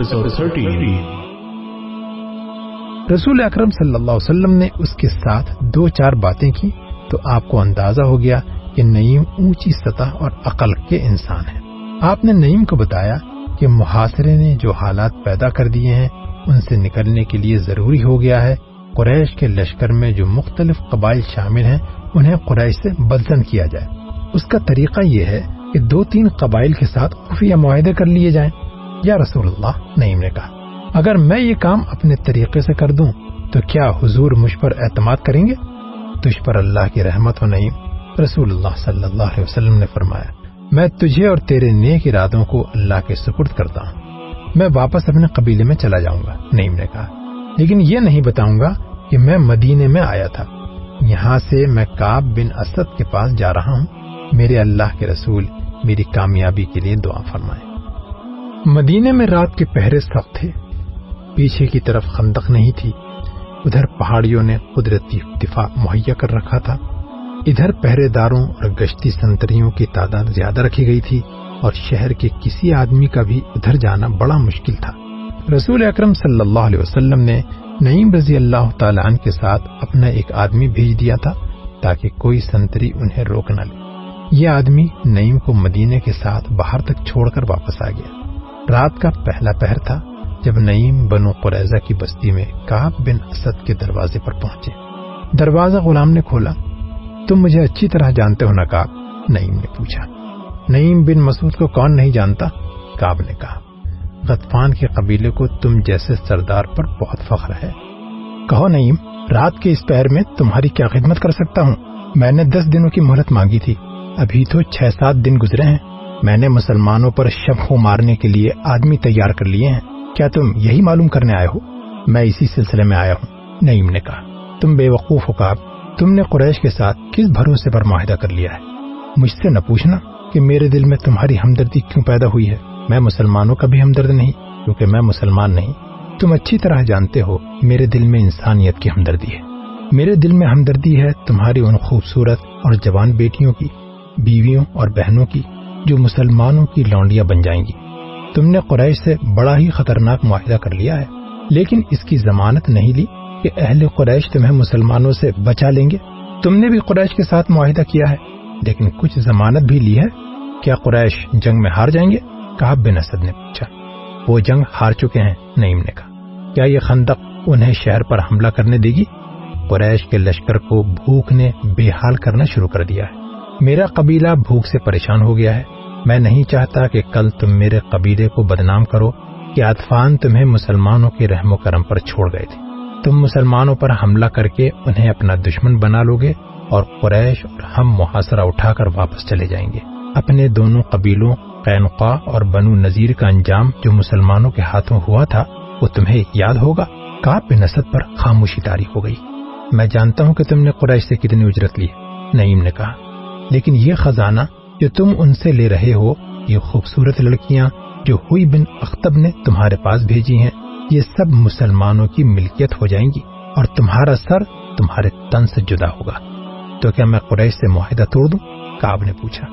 episode 13. رسول اکرم صلی اللہ علیہ وسلم نے اس کے ساتھ دو چار باتیں کی تو آپ کو اندازہ ہو گیا کہ نعیم اونچی سطح اور عقل کے انسان ہیں۔ آپ نے نعیم کو بتایا کہ محاصرے نے جو حالات پیدا کر دیے ہیں، ان سے نکلنے کے لیے ضروری ہو گیا ہے۔ قریش کے لشکر میں جو مختلف قبائل شامل ہیں، انہیں قریش سے بدزن کیا جائے۔ اس کا طریقہ یہ ہے کہ دو تین قبائل کے ساتھ خفیہ معاہدے کر لیے جائیں۔ یا رسول اللہ نعیم نے کہا۔ اگر میں یہ کام اپنے طریقے سے کر دوں، تو کیا حضور مجھ پر اعتماد کریں گے؟ تجھ پر اللہ کی رحمت ہو نعیم رسول اللہ صلی اللہ علیہ وسلم نے فرمایا۔ میں تجھے اور تیرے نیک ارادوں کو اللہ کے سپرد کرتا ہوں۔ میں واپس اپنے قبیلے میں چلا جاؤں گا نعیم نے کہا۔ لیکن یہ نہیں بتاؤں گا کہ میں مدینے میں آیا تھا۔ یہاں سے میں کاب بن اسد کے پاس جا رہا ہوں۔ میرے اللہ کے رسول میری کامیابی کے لیے دعا فرمائے مدینے میں رات کے پہرے سخت تھے۔ پیچھے کی طرف خندق نہیں تھی۔ ادھر پہاڑیوں نے قدرتی دفاع مہیا کر رکھا تھا۔ ادھر پہرے داروں اور گشتی سنتریوں کی تعداد زیادہ رکھی گئی تھی اور شہر کے کسی آدمی کا بھی ادھر جانا بڑا مشکل تھا۔ رسول اکرم صلی اللہ علیہ وسلم نے نعیم رضی اللہ تعالی عنہ کے ساتھ اپنا ایک آدمی بھیج دیا تھا تاکہ کوئی سنتری انہیں روک نہ لے۔ یہ آدمی نعیم کو مدینے کے ساتھ باہر تک چھوڑ کر واپس آ گیا۔ رات کا پہلا پہر تھا جب نعیم بنو قریضہ کی بستی میں کاب بن اسد کے دروازے پر پہنچے۔ دروازہ غلام نے کھولا۔ تم مجھے اچھی طرح جانتے ہو نا کاب نعیم نے پوچھا۔ نعیم بن مسعود کو کون نہیں جانتا؟ کاب نے کہا۔ غطفان کے قبیلے کو تم جیسے سردار پر بہت فخر ہے۔ کہو نعیم، رات کے اس پہر میں تمہاری کیا خدمت کر سکتا ہوں؟ میں نے دس دنوں کی مہلت مانگی تھی۔ ابھی تو چھ سات دن گزرے ہیں۔ میں نے مسلمانوں پر شب کو مارنے کے لیے آدمی تیار کر لیے ہیں۔ کیا تم یہی معلوم کرنے آئے ہو؟ میں اسی سلسلے میں آیا ہوں، نعیم نے کہا۔ تم بے وقوف ہو کہا تم نے قریش کے ساتھ کس بھروسے پر معاہدہ کر لیا ہے؟ مجھ سے نہ پوچھنا کہ میرے دل میں تمہاری ہمدردی کیوں پیدا ہوئی ہے۔ میں مسلمانوں کا بھی ہمدرد نہیں، کیونکہ میں مسلمان نہیں۔ تم اچھی طرح جانتے ہو میرے دل میں انسانیت کی ہمدردی ہے۔ میرے دل میں ہمدردی ہے تمہاری ان خوبصورت اور جوان بیٹیوں کی، بیویوں اور بہنوں کی۔ جو مسلمانوں کی لونڈیاں بن جائیں گی۔ تم نے قریش سے بڑا ہی خطرناک معاہدہ کر لیا ہے۔ لیکن اس کی ضمانت نہیں لی کہ اہل قریش تمہیں مسلمانوں سے بچا لیں گے۔ تم نے بھی قریش کے ساتھ معاہدہ کیا ہے، لیکن کچھ ضمانت بھی لی ہے۔ کیا قریش جنگ میں ہار جائیں گے؟ بن اسد نے پوچھا۔ وہ جنگ ہار چکے ہیں، نعیم نے کہا۔ کیا یہ خندق انہیں شہر پر حملہ کرنے دے گی؟ قریش کے لشکر کو بھوک نے بے حال کرنا شروع کر دیا ہے۔ میرا قبیلہ بھوک سے پریشان ہو گیا ہے۔ میں نہیں چاہتا کہ کل تم میرے قبیلے کو بدنام کرو کہ اطفان تمہیں مسلمانوں کے رحم و کرم پر چھوڑ گئے تھے۔ تم مسلمانوں پر حملہ کر کے انہیں اپنا دشمن بنا لو گے اور قریش اور ہم محاصرہ اٹھا کر واپس چلے جائیں گے۔ اپنے دونوں قبیلوں قینقا اور بنو نذیر کا انجام جو مسلمانوں کے ہاتھوں ہوا تھا، وہ تمہیں یاد ہوگا۔ کاپ نسد پر خاموشی تاریخ ہو گئی۔ میں جانتا ہوں کہ تم نے قریش سے کتنی اجرت لی۔ نعیم نے کہا لیکن یہ خزانہ جو تم ان سے لے رہے ہو، یہ خوبصورت لڑکیاں جو ہوئی بن اختب نے تمہارے پاس بھیجی ہیں، یہ سب مسلمانوں کی ملکیت ہو جائیں گی اور تمہارا سر تمہارے تن سے جدا ہوگا۔ تو کیا میں قریش سے معاہدہ توڑ دوں؟ کاب نے پوچھا۔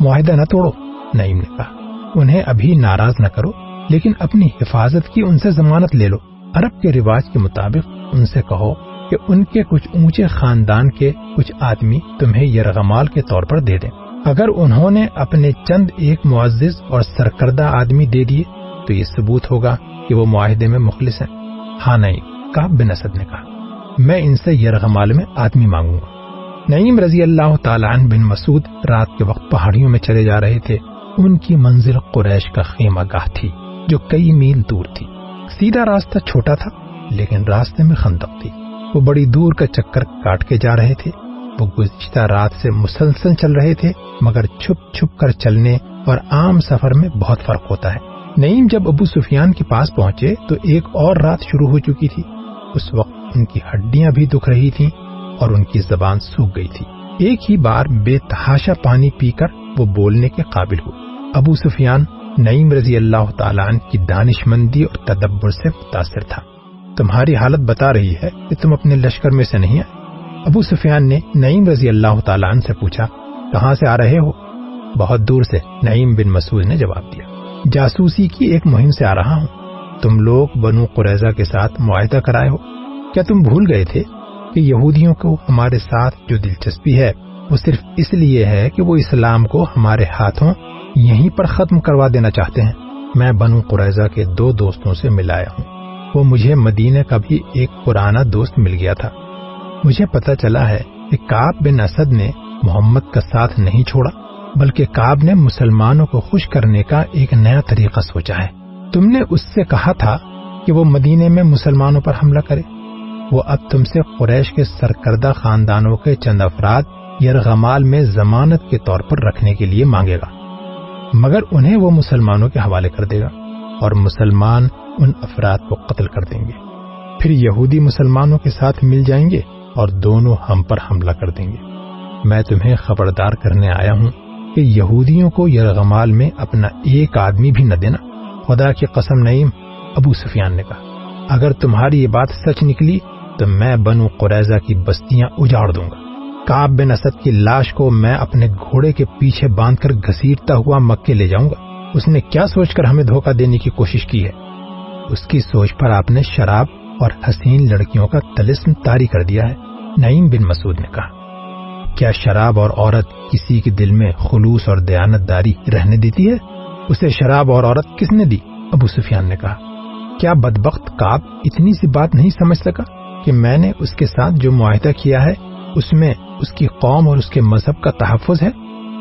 معاہدہ نہ توڑو، نعیم نے کہا۔ انہیں ابھی ناراض نہ کرو، لیکن اپنی حفاظت کی ان سے ضمانت لے لو۔ عرب کے رواج کے مطابق ان سے کہو کہ ان کے کچھ اونچے خاندان کے کچھ آدمی تمہیں یرغمال کے طور پر دے دیں۔ اگر انہوں نے اپنے چند ایک معزز اور سرکردہ آدمی دے دیے، تو یہ ثبوت ہوگا کہ وہ معاہدے میں مخلص ہیں۔ ہاں نہیں کاب بن اسد نے کہا، میں ان سے یرغمال میں آدمی مانگوں گا۔ نعیم رضی اللہ تعالیٰ عنہ بن مسعود رات کے وقت پہاڑیوں میں چلے جا رہے تھے۔ ان کی منزل قریش کا خیمہ گاہ تھی، جو کئی میل دور تھی۔ سیدھا راستہ چھوٹا تھا، لیکن راستے میں خندق تھی۔ وہ بڑی دور کا چکر کاٹ کے جا رہے تھے۔ وہ گزشتہ رات سے مسلسل چل رہے تھے، مگر چھپ چھپ کر چلنے اور عام سفر میں بہت فرق ہوتا ہے۔ نعیم جب ابو سفیان کے پاس پہنچے تو ایک اور رات شروع ہو چکی تھی۔ اس وقت ان کی ہڈیاں بھی دکھ رہی تھیں اور ان کی زبان سوکھ گئی تھی۔ ایک ہی بار بے تحاشا پانی پی کر وہ بولنے کے قابل ہوئے۔ ابو سفیان نعیم رضی اللہ تعالیٰ عنہ کی دانش مندی اور تدبر سے متاثر تھا۔ تمہاری حالت بتا رہی ہے کہ تم اپنے لشکر میں سے نہیں آئے۔ ابو سفیان نے نعیم رضی اللہ تعالیٰ عنہ سے پوچھا، کہاں سے آ رہے ہو؟ بہت دور سے نعیم بن مسعود نے جواب دیا، جاسوسی کی ایک مہم سے آ رہا ہوں۔ تم لوگ بنو قریضہ کے ساتھ معاہدہ کرائے ہو۔ کیا تم بھول گئے تھے کہ یہودیوں کو ہمارے ساتھ جو دلچسپی ہے، وہ صرف اس لیے ہے کہ وہ اسلام کو ہمارے ہاتھوں یہیں پر ختم کروا دینا چاہتے ہیں؟ میں بنو قریضہ کے دو دوستوں سے ملایا ہوں۔ وہ مجھے مدینہ کا بھی ایک پرانا دوست مل گیا تھا۔ مجھے پتا چلا ہے کہ کاب بن اسد نے محمد کا ساتھ نہیں چھوڑا، بلکہ کاب نے مسلمانوں کو خوش کرنے کا ایک نیا طریقہ سوچا ہے۔ تم نے اس سے کہا تھا کہ وہ مدینے میں مسلمانوں پر حملہ کرے۔ وہ اب تم سے قریش کے سرکردہ خاندانوں کے چند افراد یرغمال میں ضمانت کے طور پر رکھنے کے لیے مانگے گا، مگر انہیں وہ مسلمانوں کے حوالے کر دے گا۔ اور مسلمان ان افراد کو قتل کر دیں گے۔ پھر یہودی مسلمانوں کے ساتھ مل جائیں گے اور دونوں ہم پر حملہ کر دیں گے۔ میں تمہیں خبردار کرنے آیا ہوں کہ یہودیوں کو یرغمال میں اپنا ایک آدمی بھی نہ دینا۔ خدا کی قسم نعیم، ابو سفیان نے کہا، اگر تمہاری یہ بات سچ نکلی تو میں بنو قریضہ کی بستیاں اجاڑ دوں گا۔ کاب بن اسد کی لاش کو میں اپنے گھوڑے کے پیچھے باندھ کر گھسیٹتا ہوا مکے لے جاؤں گا۔ اس نے کیا سوچ کر ہمیں دھوکہ دینے کی کوشش کی ہے؟ اس کی سوچ پر آپ نے شراب اور حسین لڑکیوں کا تلسم تاری کر دیا ہے، نعیم بن مسعود نے کہا۔ کیا شراب اور عورت کسی کے دل میں خلوص اور دیانت داری رہنے دیتی ہے؟ اسے شراب اور عورت کس نے دی؟ ابو سفیان نے کہا۔ کیا بدبخت کاب اتنی سی بات نہیں سمجھ سکا کہ میں نے اس کے ساتھ جو معاہدہ کیا ہے، اس میں اس کی قوم اور اس کے مذہب کا تحفظ ہے؟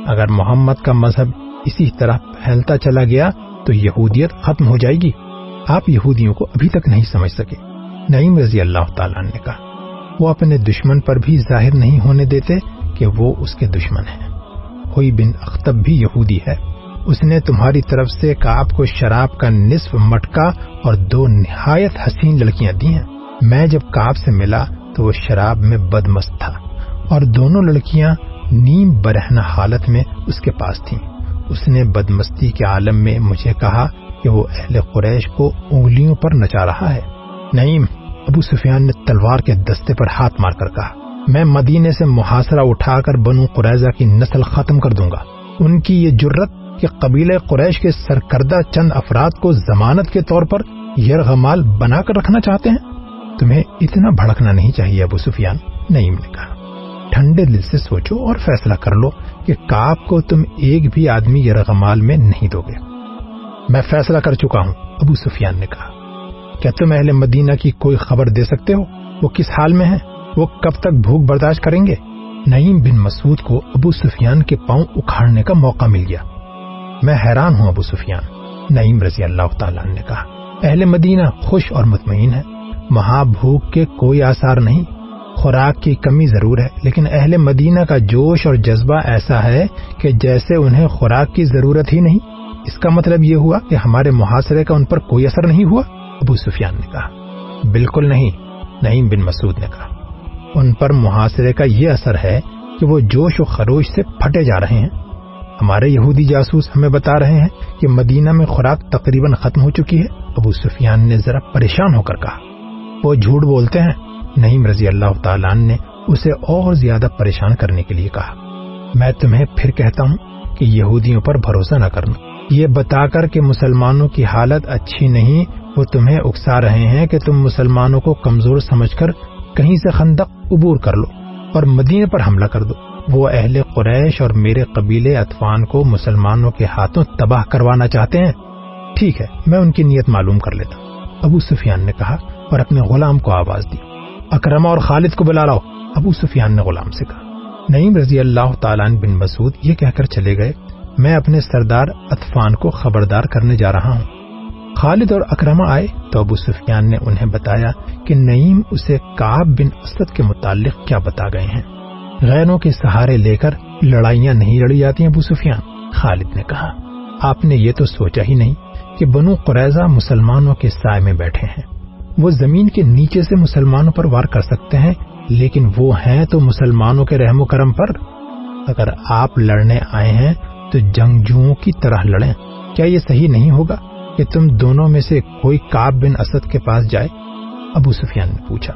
اگر محمد کا مذہب اسی طرح پھیلتا چلا گیا تو یہودیت ختم ہو جائے گی۔ آپ یہودیوں کو ابھی تک نہیں سمجھ سکے۔ نعیم رضی اللہ تعالیٰ نے کہا، وہ اپنے دشمن پر بھی ظاہر نہیں ہونے دیتے کہ وہ اس کے دشمن ہیں۔ کوئی بن اختب بھی یہودی ہے۔ اس نے تمہاری طرف سے کاپ کو شراب کا نصف مٹکا اور دو نہایت حسین لڑکیاں دی ہیں۔ میں جب کاپ سے ملا تو وہ شراب میں بدمست تھا اور دونوں لڑکیاں نیم برہنا حالت میں اس کے پاس تھیں۔ اس نے بدمستی کے عالم میں مجھے کہا کہ وہ اہل قریش کو انگلیوں پر نچا رہا ہے۔ نعیم، ابو سفیان نے تلوار کے دستے پر ہاتھ مار کر کہا، میں مدینے سے محاصرہ اٹھا کر بنو قریضہ کی نسل ختم کر دوں گا۔ ان کی یہ جرت کہ قبیلہ قریش کے سرکردہ چند افراد کو ضمانت کے طور پر یرغمال بنا کر رکھنا چاہتے ہیں۔ تمہیں اتنا بھڑکنا نہیں چاہیے، ابو سفیان، نعیم نے کہا۔ ٹھنڈے دل سے سوچو اور فیصلہ کر لو کہ کاپ کو تم ایک بھی آدمی یرغمال میں نہیں دو گے۔ میں فیصلہ کر چکا ہوں۔ ابو سفیان نے کہا، کیا تم اہل مدینہ کی کوئی خبر دے سکتے ہو؟ وہ کس حال میں ہے وہ کب تک بھوک برداشت کریں گے؟ نعیم بن مسعود کو ابو سفیان کے پاؤں اکھاڑنے کا موقع مل گیا۔ میں حیران ہوں، ابو سفیان۔ نعیم رضی اللہ تعالیٰ نے کہا، اہل مدینہ خوش اور مطمئن ہے وہاں بھوک کے کوئی آثار نہیں۔ خوراک کی کمی ضرور ہے، لیکن اہل مدینہ کا جوش اور جذبہ ایسا ہے کہ جیسے انہیں خوراک کی ضرورت ہی نہیں۔ اس کا مطلب یہ ہوا کہ ہمارے محاصرے کا ان پر کوئی اثر نہیں ہوا، ابو سفیان نے کہا۔ بالکل نہیں، نعیم بن مسعود نے کہا۔ ان پر محاصرے کا یہ اثر ہے کہ وہ جوش و خروش سے پھٹے جا رہے ہیں۔ ہمارے یہودی جاسوس ہمیں بتا رہے ہیں کہ مدینہ میں خوراک تقریباً ختم ہو چکی ہے۔ ابو سفیان نے ذرا پریشان ہو کر کہا۔ وہ جھوٹ بولتے ہیں۔ نعیم رضی اللہ تعالیٰ نے اسے اور زیادہ پریشان کرنے کے لیے کہا۔ میں تمہیں پھر کہتا ہوں کہ یہودیوں پر بھروسہ نہ کرنا۔ یہ بتا کر کہ مسلمانوں کی حالت اچھی نہیں، وہ تمہیں اکسا رہے ہیں کہ تم مسلمانوں کو کمزور سمجھ کر کہیں سے خندق عبور کر لو اور مدینے پر حملہ کر دو۔ وہ اہل قریش اور میرے قبیلے اطفان کو مسلمانوں کے ہاتھوں تباہ کروانا چاہتے ہیں۔ ٹھیک ہے، میں ان کی نیت معلوم کر لیتا۔ ابو سفیان نے کہا اور اپنے غلام کو آواز دی۔ اکرما اور خالد کو بلا لاؤ، ابو سفیان نے غلام سے کہا۔ نعیم رضی اللہ تعالیٰ بن مسعود یہ کہہ کر چلے گئے میں اپنے سردار اطفان کو خبردار کرنے جا رہا ہوں۔ خالد اور اکرما آئے تو ابو سفیان نے انہیں بتایا کہ نعیم اسے کاب بن اسد کے متعلق کیا بتا گئے ہیں۔ غیروں کے سہارے لے کر لڑائیاں نہیں لڑی جاتی ابو سفیان، خالد نے کہا۔ آپ نے یہ تو سوچا ہی نہیں کہ بنو قریضہ مسلمانوں کے سائے میں بیٹھے ہیں۔ وہ زمین کے نیچے سے مسلمانوں پر وار کر سکتے ہیں، لیکن وہ ہیں تو مسلمانوں کے رحم و کرم پر۔ اگر آپ لڑنے آئے ہیں تو جنگجوؤں کی طرح لڑیں۔ کیا یہ صحیح نہیں ہوگا کہ تم دونوں میں سے کوئی کاب بن اسد کے پاس جائے؟ ابو سفیان نے پوچھا۔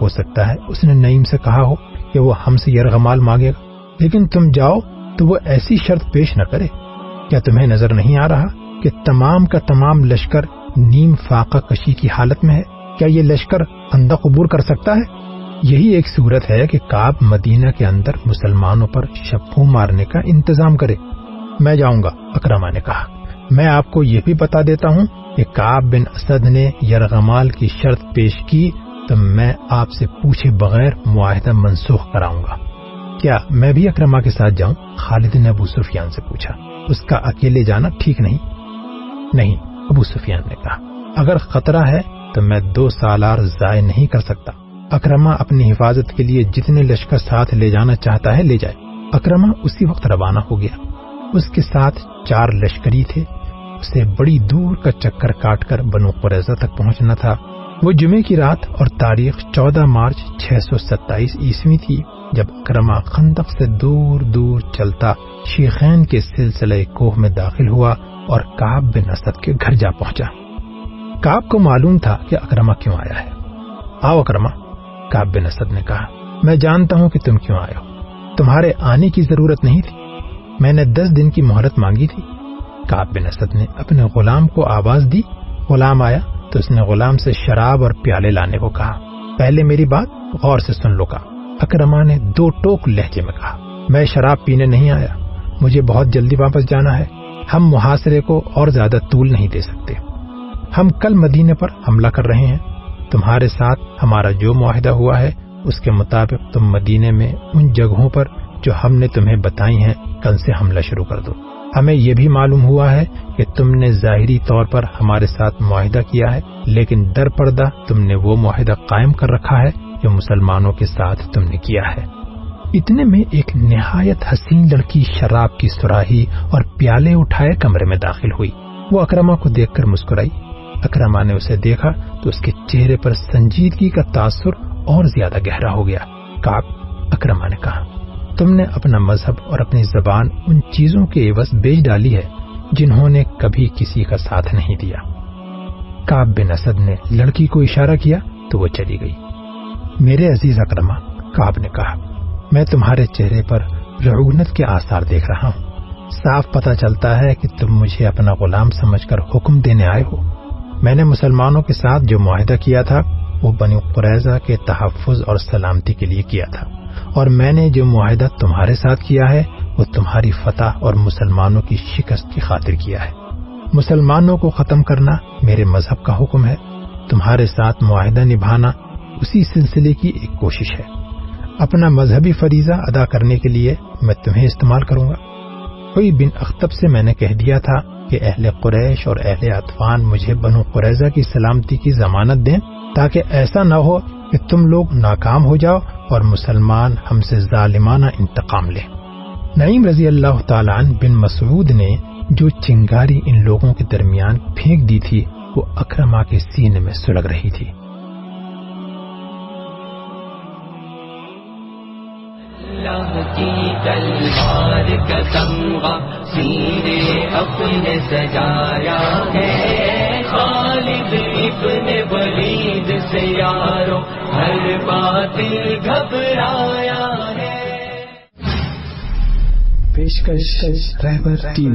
ہو سکتا ہے اس نے نعیم سے کہا ہو کہ وہ ہم سے یرغمال مانگے گا، لیکن تم جاؤ تو وہ ایسی شرط پیش نہ کرے۔ کیا تمہیں نظر نہیں آ رہا کہ تمام کا تمام لشکر نیم فاقہ کشی کی حالت میں ہے؟ کیا یہ لشکر اندہ قبور کر سکتا ہے؟ یہی ایک صورت ہے کہ کاب مدینہ کے اندر مسلمانوں پر شپو مارنے کا انتظام کرے۔ میں جاؤں گا اکرما نے کہا۔ میں آپ کو یہ بھی بتا دیتا ہوں کہ کاب بن اسد نے یرغمال کی شرط پیش کی، تو میں آپ سے پوچھے بغیر معاہدہ منسوخ کراؤں گا۔ کیا میں بھی اکرما کے ساتھ جاؤں؟ خالد نے ابو سفیان سے پوچھا۔ اس کا اکیلے جانا ٹھیک نہیں۔ نہیں، ابو سفیان نے کہا۔ اگر خطرہ ہے تو میں دو سالار ضائع نہیں کر سکتا۔ اکرما اپنی حفاظت کے لیے جتنے لشکر ساتھ لے جانا چاہتا ہے لے جائے۔ اکرما اسی وقت روانہ ہو گیا۔ اس کے ساتھ چار لشکری تھے۔ اسے بڑی دور کا چکر کاٹ کر بنو قریضہ تک پہنچنا تھا۔ وہ جمعے کی رات اور تاریخ چودہ مارچ چھ سو ستائیس عیسوی تھی، جب اکرما خندق سے دور دور چلتا شیخین کے سلسلے کوہ میں داخل ہوا اور کاب بن اسد کے گھر جا پہنچا۔ کاب کو معلوم تھا کہ اکرما کیوں آیا ہے۔ آؤ اکرما کاب بن اسد نے کہا، میں جانتا ہوں کہ تم کیوں آئے ہو۔ تمہارے آنے کی ضرورت نہیں تھی۔ میں نے دس دن کی مہرت مانگی تھی۔ کاب بن اسد نے اپنے غلام کو آواز دی۔ غلام آیا تو اس نے غلام سے شراب اور پیالے لانے کو کہا۔ پہلے میری بات غور سے سن لو، کہا۔ اکرما نے دو ٹوک لہجے میں کہا۔ میں شراب پینے نہیں آیا۔ مجھے بہت جلدی واپس جانا ہے۔ ہم محاصرے کو اور زیادہ طول نہیں دے سکتے۔ ہم کل مدینے پر حملہ کر رہے ہیں۔ تمہارے ساتھ ہمارا جو معاہدہ ہوا ہے، اس کے مطابق تم مدینے میں ان جگہوں پر جو ہم نے تمہیں بتائی ہیں، کل سے حملہ شروع کر دو۔ ہمیں یہ بھی معلوم ہوا ہے کہ تم نے ظاہری طور پر ہمارے ساتھ معاہدہ کیا ہے، لیکن در پردہ تم نے وہ معاہدہ قائم کر رکھا ہے جو مسلمانوں کے ساتھ تم نے کیا ہے۔ اتنے میں ایک نہایت حسین لڑکی شراب کی سراہی اور پیالے اٹھائے کمرے میں داخل ہوئی۔ وہ اکرما کو دیکھ کر مسکرائی۔ اکرما نے اسے دیکھا تو اس کے چہرے پر سنجیدگی کا تاثر اور زیادہ گہرا ہو گیا۔ کاپ اکرما نے کہا تم نے اپنا مذہب اور اپنی زبان ان چیزوں کے عوض بیچ ڈالی ہے جنہوں نے کبھی کسی کا ساتھ نہیں دیا۔ کاب بن اسد نے لڑکی کو اشارہ کیا تو وہ چلی گئی۔ میرے عزیز اکرما کاب نے کہا، میں تمہارے چہرے پر رعونت کے آثار دیکھ رہا ہوں۔ صاف پتہ چلتا ہے کہ تم مجھے اپنا غلام سمجھ کر حکم دینے آئے ہو۔ میں نے مسلمانوں کے ساتھ جو معاہدہ کیا تھا، وہ بنی قریضہ کے تحفظ اور سلامتی کے لیے کیا تھا۔ اور میں نے جو معاہدہ تمہارے ساتھ کیا ہے، وہ تمہاری فتح اور مسلمانوں کی شکست کی خاطر کیا ہے۔ مسلمانوں کو ختم کرنا میرے مذہب کا حکم ہے۔ تمہارے ساتھ معاہدہ نبھانا اسی سلسلے کی ایک کوشش ہے۔ اپنا مذہبی فریضہ ادا کرنے کے لیے میں تمہیں استعمال کروں گا۔ کوئی بن اختب سے میں نے کہہ دیا تھا کہ اہل قریش اور اہل اطفان مجھے بنو قریضہ کی سلامتی کی ضمانت دیں تاکہ ایسا نہ ہو کہ تم لوگ ناکام ہو جاؤ اور مسلمان ہم سے ظالمانہ انتقام لیں نعیم رضی اللہ تعالیٰ بن مسعود نے جو چنگاری ان لوگوں کے درمیان پھینک دی تھی، وہ اکرما کے سینے میں سلگ رہی تھی۔ جی تلوار کا تمغہ سینے اپنے سجایا ہے، خالد ابن ولید سے یارو ہر باطل گھبرایا ہے پیشکش رہبر ٹیم